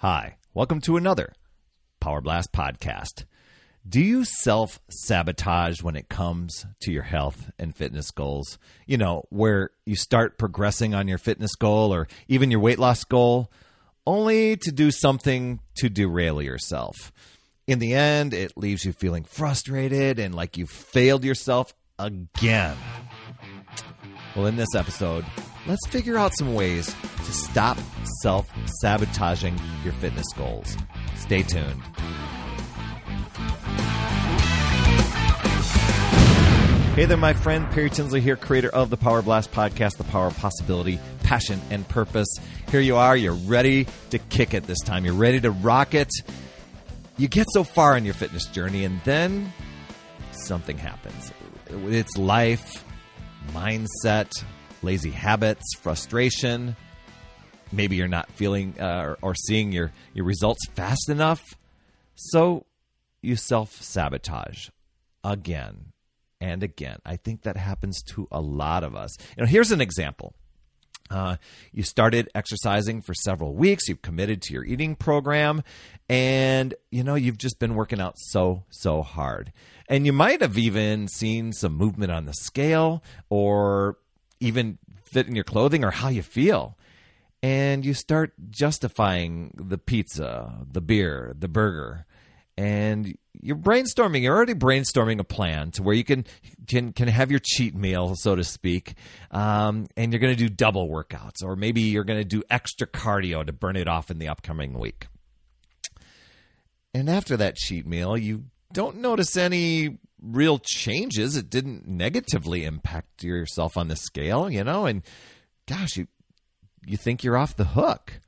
Hi, welcome to another Power Blast podcast. Do you self sabotage when it comes to your health and fitness goals? You know, where you start progressing on your fitness goal or even your weight loss goal, only to do something to derail yourself. In the end, it leaves you feeling frustrated and like you failed yourself again. Well, in this episode, let's figure out some ways to stop self sabotaging your fitness goals. Stay tuned. Hey there, my friend. Perry Tinsley here, creator of the Power Blast podcast, The Power of Possibility, Passion, and Purpose. Here you are. You're ready to kick it this time. You're ready to rock it. You get so far in your fitness journey, and then something happens. It's life, mindset, lazy habits, frustration. Maybe you're not feeling uh, or, or seeing your, your results fast enough. So you self sabotage again and again. I think that happens to a lot of us. You know, here's an example. Uh, you started exercising for several weeks. You've committed to your eating program, and you know you've just been working out so so hard. And you might have even seen some movement on the scale, or even fit in your clothing, or how you feel. And you start justifying the pizza, the beer, the burger, and you're brainstorming. You're already brainstorming a plan to where you can can can have your cheat meal, so to speak, um, and you're going to do double workouts, or maybe you're going to do extra cardio to burn it off in the upcoming week. And after that cheat meal, you don't notice any real changes. It didn't negatively impact yourself on the scale, you know, and gosh, you you think you're off the hook.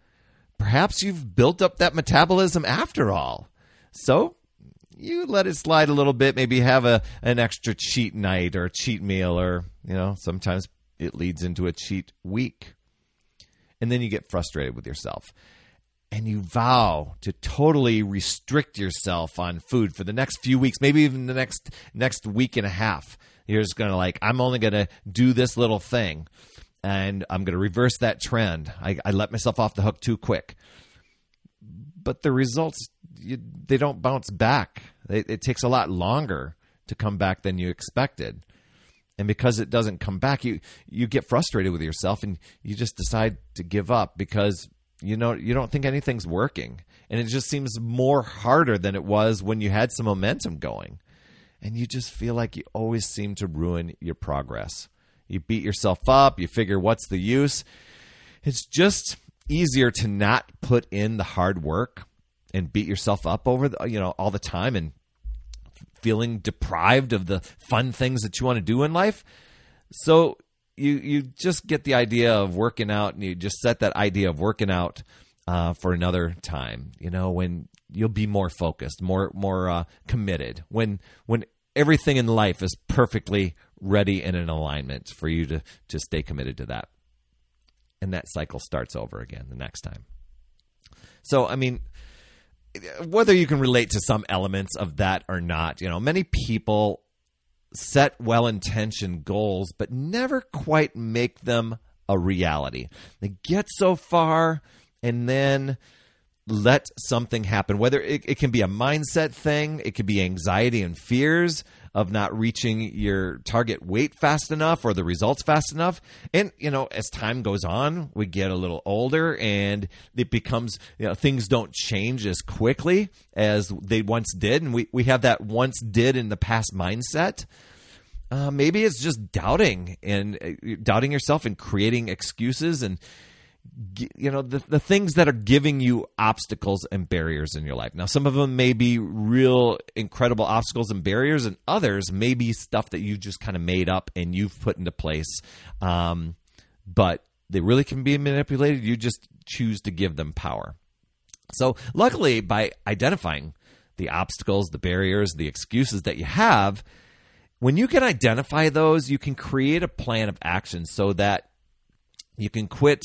Perhaps you've built up that metabolism after all. So you let it slide a little bit, maybe have a an extra cheat night or a cheat meal or, you know, sometimes it leads into a cheat week. And then you get frustrated with yourself. And you vow to totally restrict yourself on food for the next few weeks, maybe even the next next week and a half. You're just gonna like, I'm only gonna do this little thing and I'm gonna reverse that trend. I, I let myself off the hook too quick. But the results you, they don't bounce back. It, it takes a lot longer to come back than you expected. And because it doesn't come back, you you get frustrated with yourself and you just decide to give up because you know you don't think anything's working. And it just seems more harder than it was when you had some momentum going. And you just feel like you always seem to ruin your progress. You beat yourself up, you figure what's the use? It's just easier to not put in the hard work and beat yourself up over the, you know all the time and feeling deprived of the fun things that you want to do in life. So you you just get the idea of working out, and you just set that idea of working out uh, for another time. You know when you'll be more focused, more more uh, committed. When when everything in life is perfectly ready and in alignment for you to to stay committed to that, and that cycle starts over again the next time. So I mean whether you can relate to some elements of that or not, you know, many people set well intentioned goals, but never quite make them a reality. They get so far and then let something happen, whether it, it can be a mindset thing, it could be anxiety and fears of not reaching your target weight fast enough or the results fast enough. And, you know, as time goes on, we get a little older and it becomes, you know, things don't change as quickly as they once did. And we, we have that once did in the past mindset. Uh, maybe it's just doubting and uh, doubting yourself and creating excuses and you know the, the things that are giving you obstacles and barriers in your life. Now some of them may be real incredible obstacles and barriers and others may be stuff that you just kind of made up and you've put into place um, but they really can be manipulated. You just choose to give them power. So luckily by identifying the obstacles the barriers the excuses that you have when you can identify those you can create a plan of action so that you can quit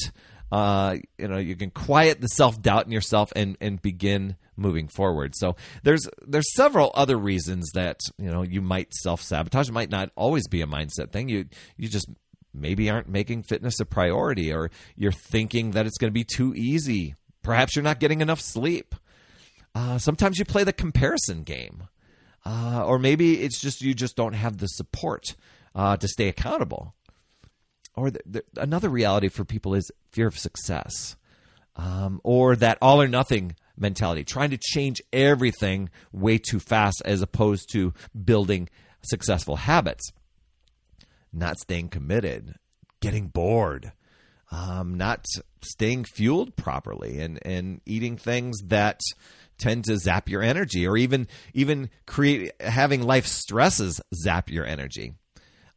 uh, you know you can quiet the self doubt in yourself and and begin moving forward. So there's there's several other reasons that you know you might self sabotage. Might not always be a mindset thing. You you just maybe aren't making fitness a priority, or you're thinking that it's going to be too easy Perhaps you're not getting enough sleep. Uh, sometimes you play the comparison game. Uh, or maybe it's just you just don't have the support uh, to stay accountable. Or the, the, another reality for people is fear of success, um, or that all or nothing mentality, trying to change everything way too fast as opposed to building successful habits. Not staying committed, getting bored, um, not staying fueled properly, and and eating things that tend to zap your energy, or even even create having life stresses zap your energy.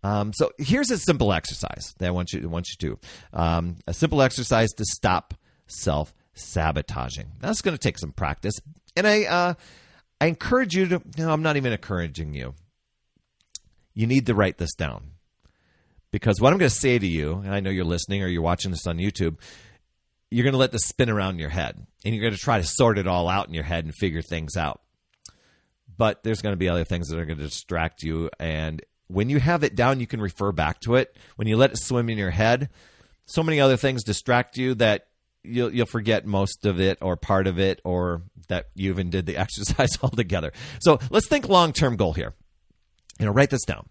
Um, so here's a simple exercise that I want you want you to um, a simple exercise to stop self sabotaging. That's going to take some practice, and I uh, I encourage you to. No, I'm not even encouraging you. You need to write this down because what I'm going to say to you, and I know you're listening or you're watching this on YouTube, you're going to let this spin around in your head, and you're going to try to sort it all out in your head and figure things out. But there's going to be other things that are going to distract you, and when you have it down, you can refer back to it. When you let it swim in your head, so many other things distract you that you'll you'll forget most of it or part of it or that you even did the exercise altogether. So let's think long term goal here. You know, write this down.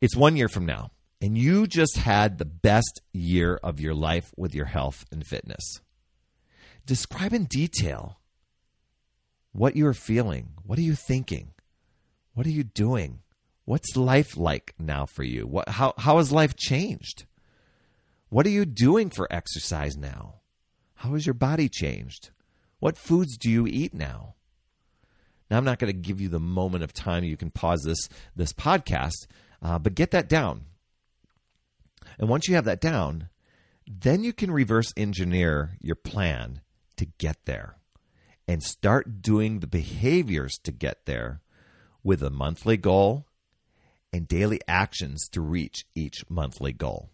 It's one year from now, and you just had the best year of your life with your health and fitness. Describe in detail what you are feeling. What are you thinking? What are you doing? What's life like now for you? What, how, how has life changed? What are you doing for exercise now? How has your body changed? What foods do you eat now? Now, I'm not going to give you the moment of time you can pause this, this podcast, uh, but get that down. And once you have that down, then you can reverse engineer your plan to get there and start doing the behaviors to get there with a monthly goal and daily actions to reach each monthly goal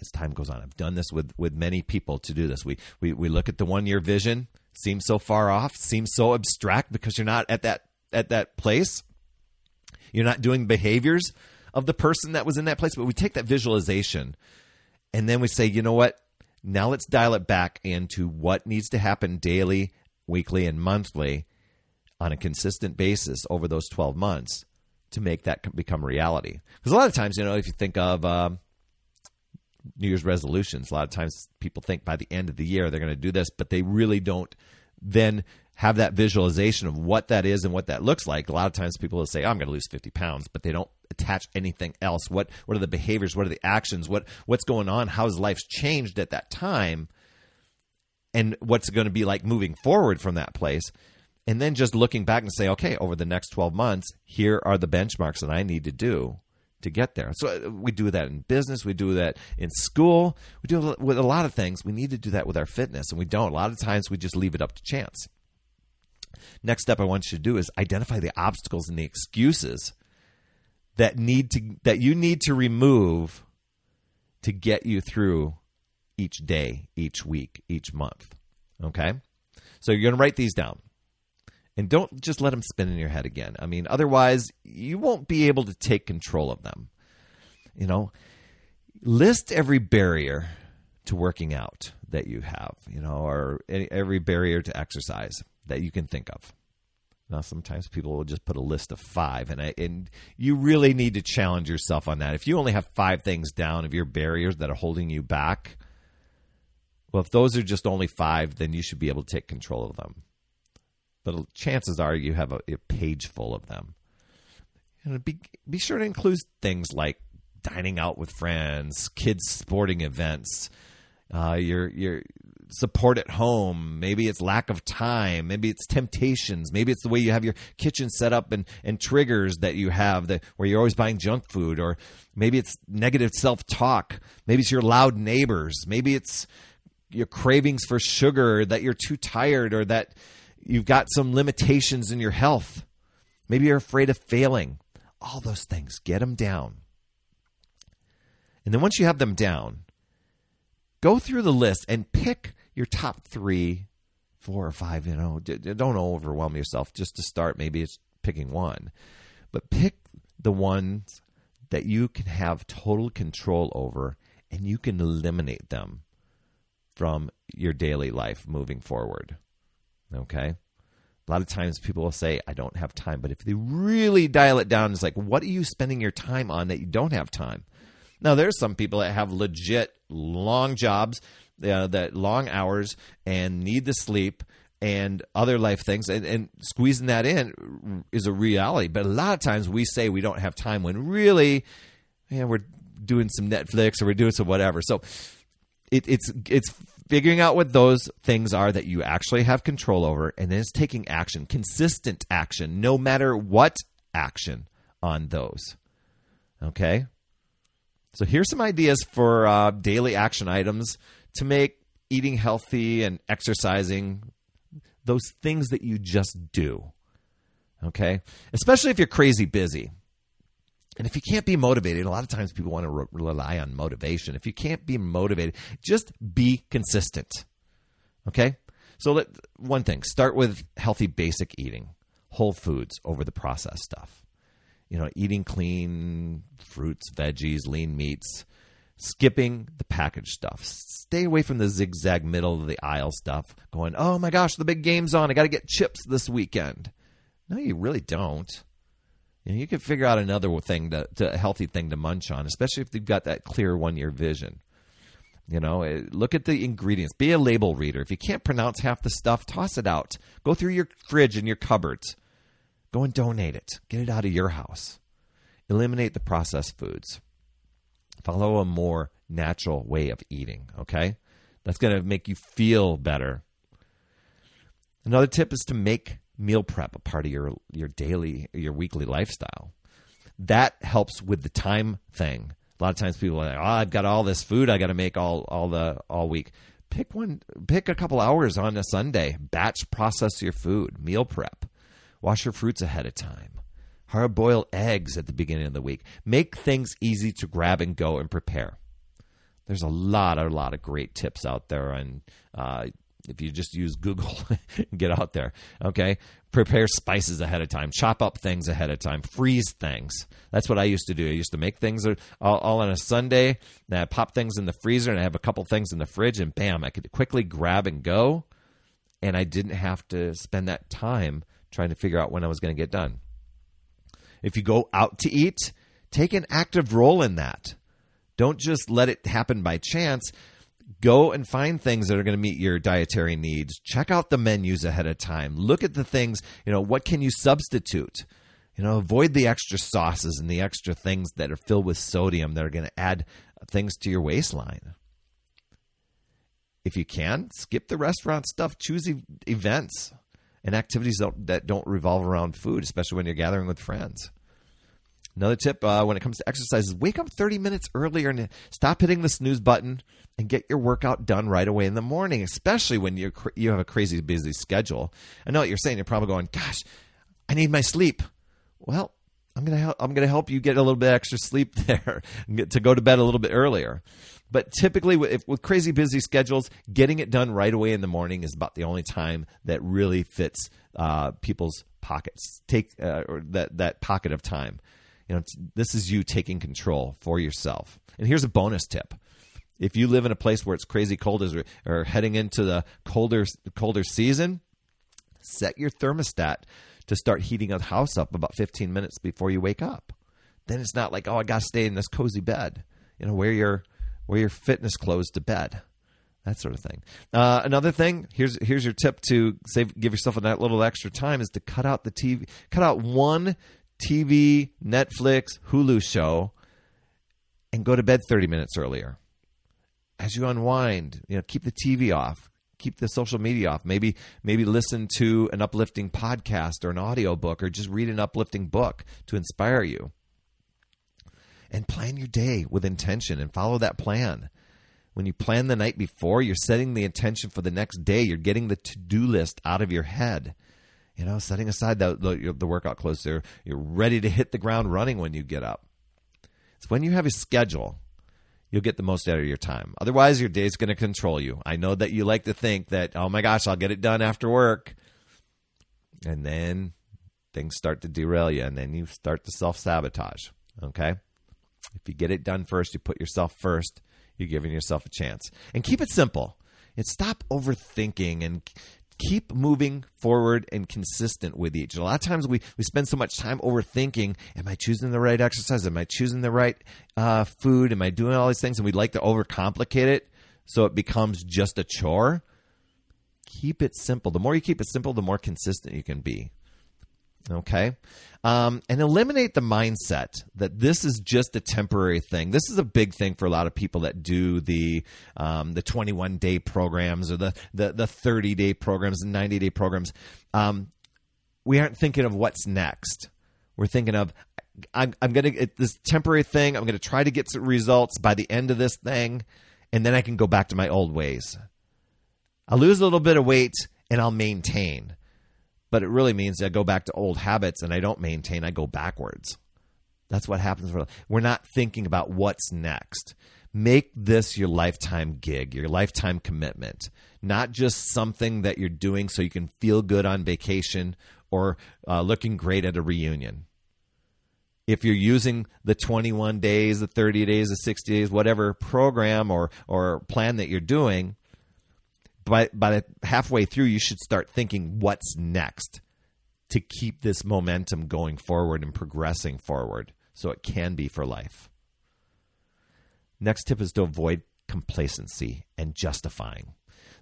as time goes on. I've done this with, with many people to do this. We, we, we look at the one year vision, seems so far off, seems so abstract because you're not at that, at that place. You're not doing behaviors of the person that was in that place. But we take that visualization and then we say, you know what? Now let's dial it back into what needs to happen daily, weekly, and monthly on a consistent basis over those 12 months to make that become reality. Because a lot of times, you know, if you think of um, New Year's resolutions, a lot of times people think by the end of the year they're going to do this, but they really don't then have that visualization of what that is and what that looks like. A lot of times people will say, oh, I'm going to lose 50 pounds, but they don't attach anything else. What, what are the behaviors? What are the actions? What, what's going on? How has life changed at that time? And what's going to be like moving forward from that place? And then just looking back and say, okay, over the next 12 months, here are the benchmarks that I need to do to get there. So uh, we do that in business, we do that in school, we do it with a lot of things. We need to do that with our fitness, and we don't. A lot of times we just leave it up to chance. Next step I want you to do is identify the obstacles and the excuses that need to that you need to remove to get you through each day, each week, each month. Okay? So you're going to write these down and don't just let them spin in your head again. I mean, otherwise, you won't be able to take control of them. You know, list every barrier to working out that you have, you know, or any, every barrier to exercise that you can think of. Now, sometimes people will just put a list of five, and I, and you really need to challenge yourself on that. If you only have five things down of your barriers that are holding you back, well, if those are just only five, then you should be able to take control of them but chances are you have a, a page full of them. And be be sure to include things like dining out with friends, kids' sporting events, uh, your your support at home. Maybe it's lack of time. Maybe it's temptations. Maybe it's the way you have your kitchen set up and, and triggers that you have that where you're always buying junk food. Or maybe it's negative self talk. Maybe it's your loud neighbors. Maybe it's your cravings for sugar that you're too tired or that You've got some limitations in your health. Maybe you're afraid of failing. All those things, get them down. And then once you have them down, go through the list and pick your top three, four or five. You know, don't overwhelm yourself. Just to start, maybe it's picking one, but pick the ones that you can have total control over and you can eliminate them from your daily life moving forward. Okay? A lot of times people will say, I don't have time. But if they really dial it down, it's like, what are you spending your time on that you don't have time? Now, there's some people that have legit long jobs, uh, that long hours, and need the sleep and other life things, and, and squeezing that in is a reality. But a lot of times we say we don't have time when really, yeah, we're doing some Netflix or we're doing some whatever. So it, it's it's figuring out what those things are that you actually have control over, and then it's taking action, consistent action, no matter what action on those. Okay. So here's some ideas for uh, daily action items to make eating healthy and exercising those things that you just do. Okay? Especially if you're crazy busy. And if you can't be motivated, a lot of times people want to re- rely on motivation. If you can't be motivated, just be consistent. Okay? So let one thing, start with healthy basic eating, whole foods over the processed stuff. You know, eating clean fruits, veggies, lean meats, skipping the packaged stuff. Stay away from the zigzag middle of the aisle stuff. Going, oh my gosh, the big game's on. I got to get chips this weekend. No, you really don't. You, know, you can figure out another thing to, to, a healthy thing to munch on, especially if you've got that clear one year vision. You know, eh, look at the ingredients. Be a label reader. If you can't pronounce half the stuff, toss it out. Go through your fridge and your cupboards. Go and donate it. Get it out of your house. Eliminate the processed foods. Follow a more natural way of eating, okay? That's going to make you feel better. Another tip is to make meal prep a part of your your daily your weekly lifestyle. That helps with the time thing. A lot of times people are like, "Oh, I've got all this food I got to make all all the all week." Pick one pick a couple hours on a Sunday. Batch process your food, meal prep. Wash your fruits ahead of time hard boil eggs at the beginning of the week. Make things easy to grab and go and prepare. There's a lot, a lot of great tips out there, and uh, if you just use Google, get out there. Okay, prepare spices ahead of time, chop up things ahead of time, freeze things. That's what I used to do. I used to make things all, all on a Sunday. Then I pop things in the freezer, and I have a couple things in the fridge, and bam, I could quickly grab and go, and I didn't have to spend that time trying to figure out when I was going to get done. If you go out to eat, take an active role in that. Don't just let it happen by chance. Go and find things that are going to meet your dietary needs. Check out the menus ahead of time. Look at the things, you know, what can you substitute? You know, avoid the extra sauces and the extra things that are filled with sodium that are going to add things to your waistline. If you can, skip the restaurant stuff. Choose e- events and activities that don't revolve around food, especially when you're gathering with friends. Another tip uh, when it comes to exercise is wake up 30 minutes earlier and stop hitting the snooze button and get your workout done right away in the morning, especially when you you have a crazy busy schedule. I know what you're saying. You're probably going, "Gosh, I need my sleep." Well, I'm gonna help, I'm gonna help you get a little bit extra sleep there to go to bed a little bit earlier. But typically, with, with crazy busy schedules, getting it done right away in the morning is about the only time that really fits uh, people's pockets. Take uh, or that that pocket of time. You know, this is you taking control for yourself. And here's a bonus tip: if you live in a place where it's crazy cold or, or heading into the colder colder season, set your thermostat to start heating the house up about 15 minutes before you wake up. Then it's not like, oh, I got to stay in this cozy bed. You know, wear your wear your fitness clothes to bed, that sort of thing. Uh, another thing, here's here's your tip to save, give yourself a little extra time is to cut out the TV, cut out one TV, Netflix, Hulu show, and go to bed 30 minutes earlier. As you unwind, you know, keep the TV off, keep the social media off. Maybe maybe listen to an uplifting podcast or an audio book or just read an uplifting book to inspire you and plan your day with intention and follow that plan. When you plan the night before, you're setting the intention for the next day. You're getting the to do list out of your head. You know, setting aside the, the, the workout clothes there. You're ready to hit the ground running when you get up. It's when you have a schedule, you'll get the most out of your time. Otherwise, your day's going to control you. I know that you like to think that, oh my gosh, I'll get it done after work. And then things start to derail you, and then you start to self sabotage. Okay? If you get it done first, you put yourself first, you're giving yourself a chance. And keep it simple. and stop overthinking and keep moving forward and consistent with each. A lot of times we, we spend so much time overthinking am I choosing the right exercise? Am I choosing the right uh, food? Am I doing all these things? And we'd like to overcomplicate it so it becomes just a chore. Keep it simple. The more you keep it simple, the more consistent you can be. Okay. Um, and eliminate the mindset that this is just a temporary thing. This is a big thing for a lot of people that do the um, the 21 day programs or the the, the 30 day programs and 90 day programs. Um, we aren't thinking of what's next. We're thinking of I'm, I'm going to get this temporary thing. I'm going to try to get some results by the end of this thing, and then I can go back to my old ways. I'll lose a little bit of weight and I'll maintain but it really means I go back to old habits and I don't maintain, I go backwards. That's what happens. We're not thinking about what's next. Make this your lifetime gig, your lifetime commitment, not just something that you're doing so you can feel good on vacation or uh, looking great at a reunion. If you're using the 21 days, the 30 days, the 60 days, whatever program or, or plan that you're doing, by by the halfway through you should start thinking what's next to keep this momentum going forward and progressing forward so it can be for life. Next tip is to avoid complacency and justifying.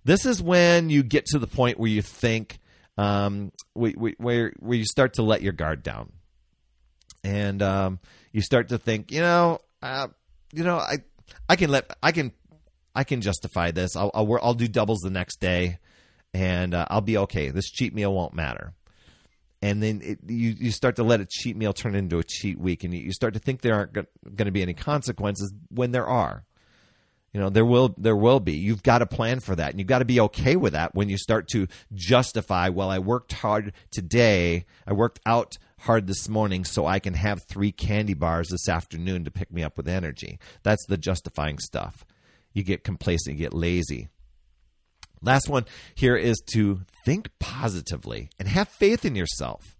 This is when you get to the point where you think, um, where, where, where you start to let your guard down. And um, you start to think, you know, uh, you know, I, I can let, I can I can justify this. I'll I'll, I'll do doubles the next day, and uh, I'll be okay. This cheat meal won't matter. And then it, you you start to let a cheat meal turn into a cheat week, and you start to think there aren't going to be any consequences when there are. You know there will there will be. You've got to plan for that, and you've got to be okay with that when you start to justify. Well, I worked hard today. I worked out hard this morning so I can have three candy bars this afternoon to pick me up with energy. That's the justifying stuff you get complacent, you get lazy. Last one here is to think positively and have faith in yourself.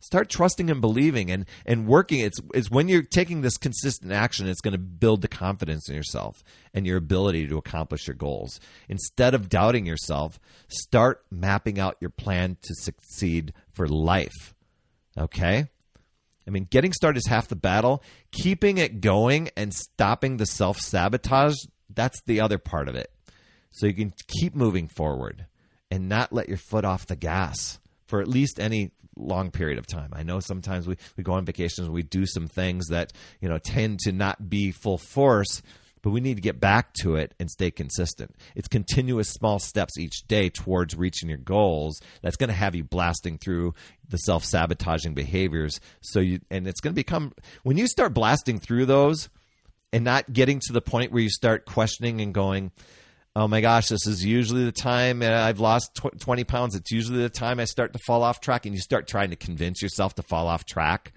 Start trusting and believing and, and working. It's, it's when you're taking this consistent action, it's going to build the confidence in yourself and your ability to accomplish your goals. Instead of doubting yourself, start mapping out your plan to succeed for life. Okay? I mean, getting started is half the battle. Keeping it going and stopping the self sabotage that's the other part of it. So you can keep moving forward and not let your foot off the gas for at least any long period of time. I know sometimes we, we go on vacations we do some things that, you know, tend to not be full force, but we need to get back to it and stay consistent. It's continuous small steps each day towards reaching your goals that's going to have you blasting through the self-sabotaging behaviors. So you and it's going to become when you start blasting through those, and not getting to the point where you start questioning and going, oh my gosh, this is usually the time I've lost 20 pounds. It's usually the time I start to fall off track. And you start trying to convince yourself to fall off track.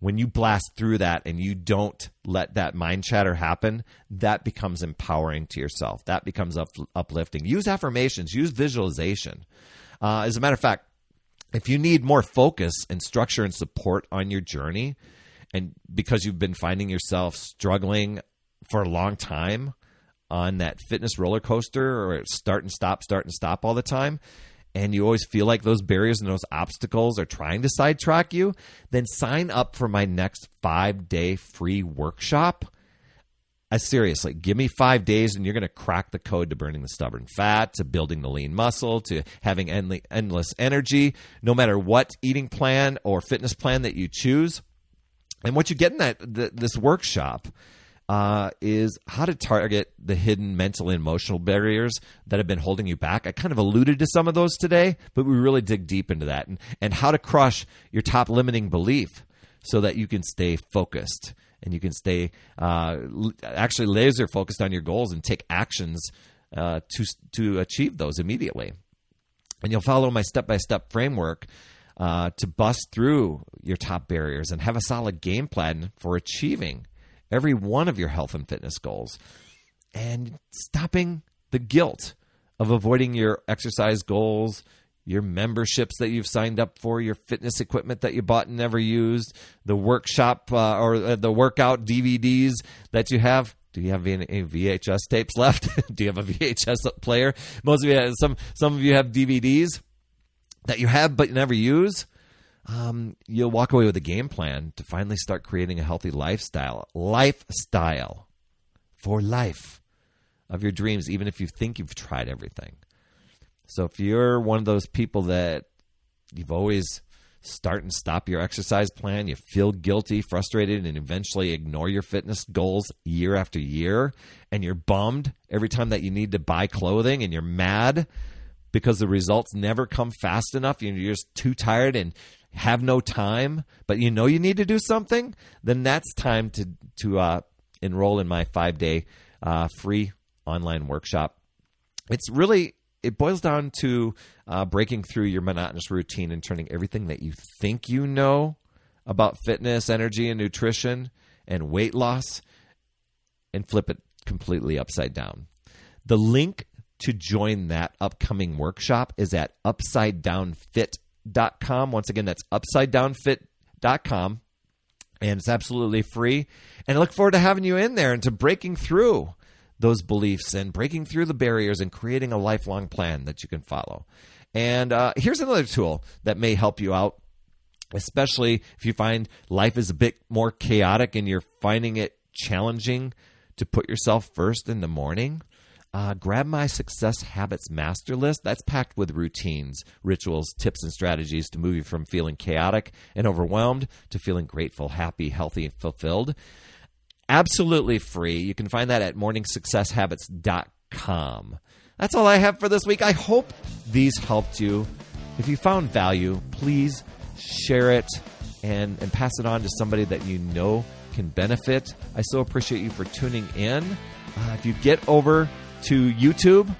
When you blast through that and you don't let that mind chatter happen, that becomes empowering to yourself. That becomes up, uplifting. Use affirmations, use visualization. Uh, as a matter of fact, if you need more focus and structure and support on your journey, and because you've been finding yourself struggling for a long time on that fitness roller coaster or start and stop, start and stop all the time, and you always feel like those barriers and those obstacles are trying to sidetrack you, then sign up for my next five day free workshop. Uh, seriously, give me five days and you're going to crack the code to burning the stubborn fat, to building the lean muscle, to having endless energy, no matter what eating plan or fitness plan that you choose. And what you get in that the, this workshop uh, is how to target the hidden mental and emotional barriers that have been holding you back. I kind of alluded to some of those today, but we really dig deep into that and, and how to crush your top limiting belief so that you can stay focused and you can stay uh, actually laser focused on your goals and take actions uh, to to achieve those immediately. And you'll follow my step by step framework uh, to bust through your top barriers and have a solid game plan for achieving every one of your health and fitness goals and stopping the guilt of avoiding your exercise goals, your memberships that you've signed up for, your fitness equipment that you bought and never used, the workshop uh, or uh, the workout DVDs that you have. Do you have any VHS tapes left? Do you have a VHS player? Most of you, have, some some of you have DVDs that you have but you never use. Um, you'll walk away with a game plan to finally start creating a healthy lifestyle. Lifestyle for life of your dreams, even if you think you've tried everything. So if you're one of those people that you've always start and stop your exercise plan, you feel guilty, frustrated, and eventually ignore your fitness goals year after year, and you're bummed every time that you need to buy clothing and you're mad because the results never come fast enough, and you're just too tired and have no time, but you know you need to do something, then that's time to to uh, enroll in my five day uh, free online workshop. It's really it boils down to uh, breaking through your monotonous routine and turning everything that you think you know about fitness, energy, and nutrition and weight loss and flip it completely upside down. The link to join that upcoming workshop is at upside down upsidedownfit.com. Once again, that's upside down upsidedownfit.com. And it's absolutely free. And I look forward to having you in there and to breaking through those beliefs and breaking through the barriers and creating a lifelong plan that you can follow. And uh, here's another tool that may help you out, especially if you find life is a bit more chaotic and you're finding it challenging to put yourself first in the morning. Uh, grab my Success Habits Master List. That's packed with routines, rituals, tips, and strategies to move you from feeling chaotic and overwhelmed to feeling grateful, happy, healthy, and fulfilled absolutely free. You can find that at morningsuccesshabits.com. That's all I have for this week. I hope these helped you. If you found value, please share it and, and pass it on to somebody that you know can benefit. I so appreciate you for tuning in. Uh, if you get over to YouTube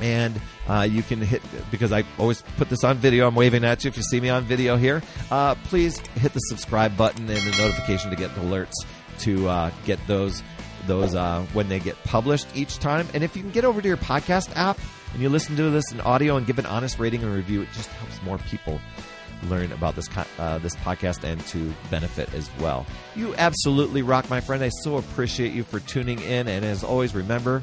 and uh, you can hit because I always put this on video. I'm waving at you if you see me on video here. Uh, please hit the subscribe button and the notification to get alerts to uh, get those those uh, when they get published each time. And if you can get over to your podcast app and you listen to this in audio and give an honest rating and review, it just helps more people learn about this uh, this podcast and to benefit as well. You absolutely rock, my friend. I so appreciate you for tuning in. And as always, remember,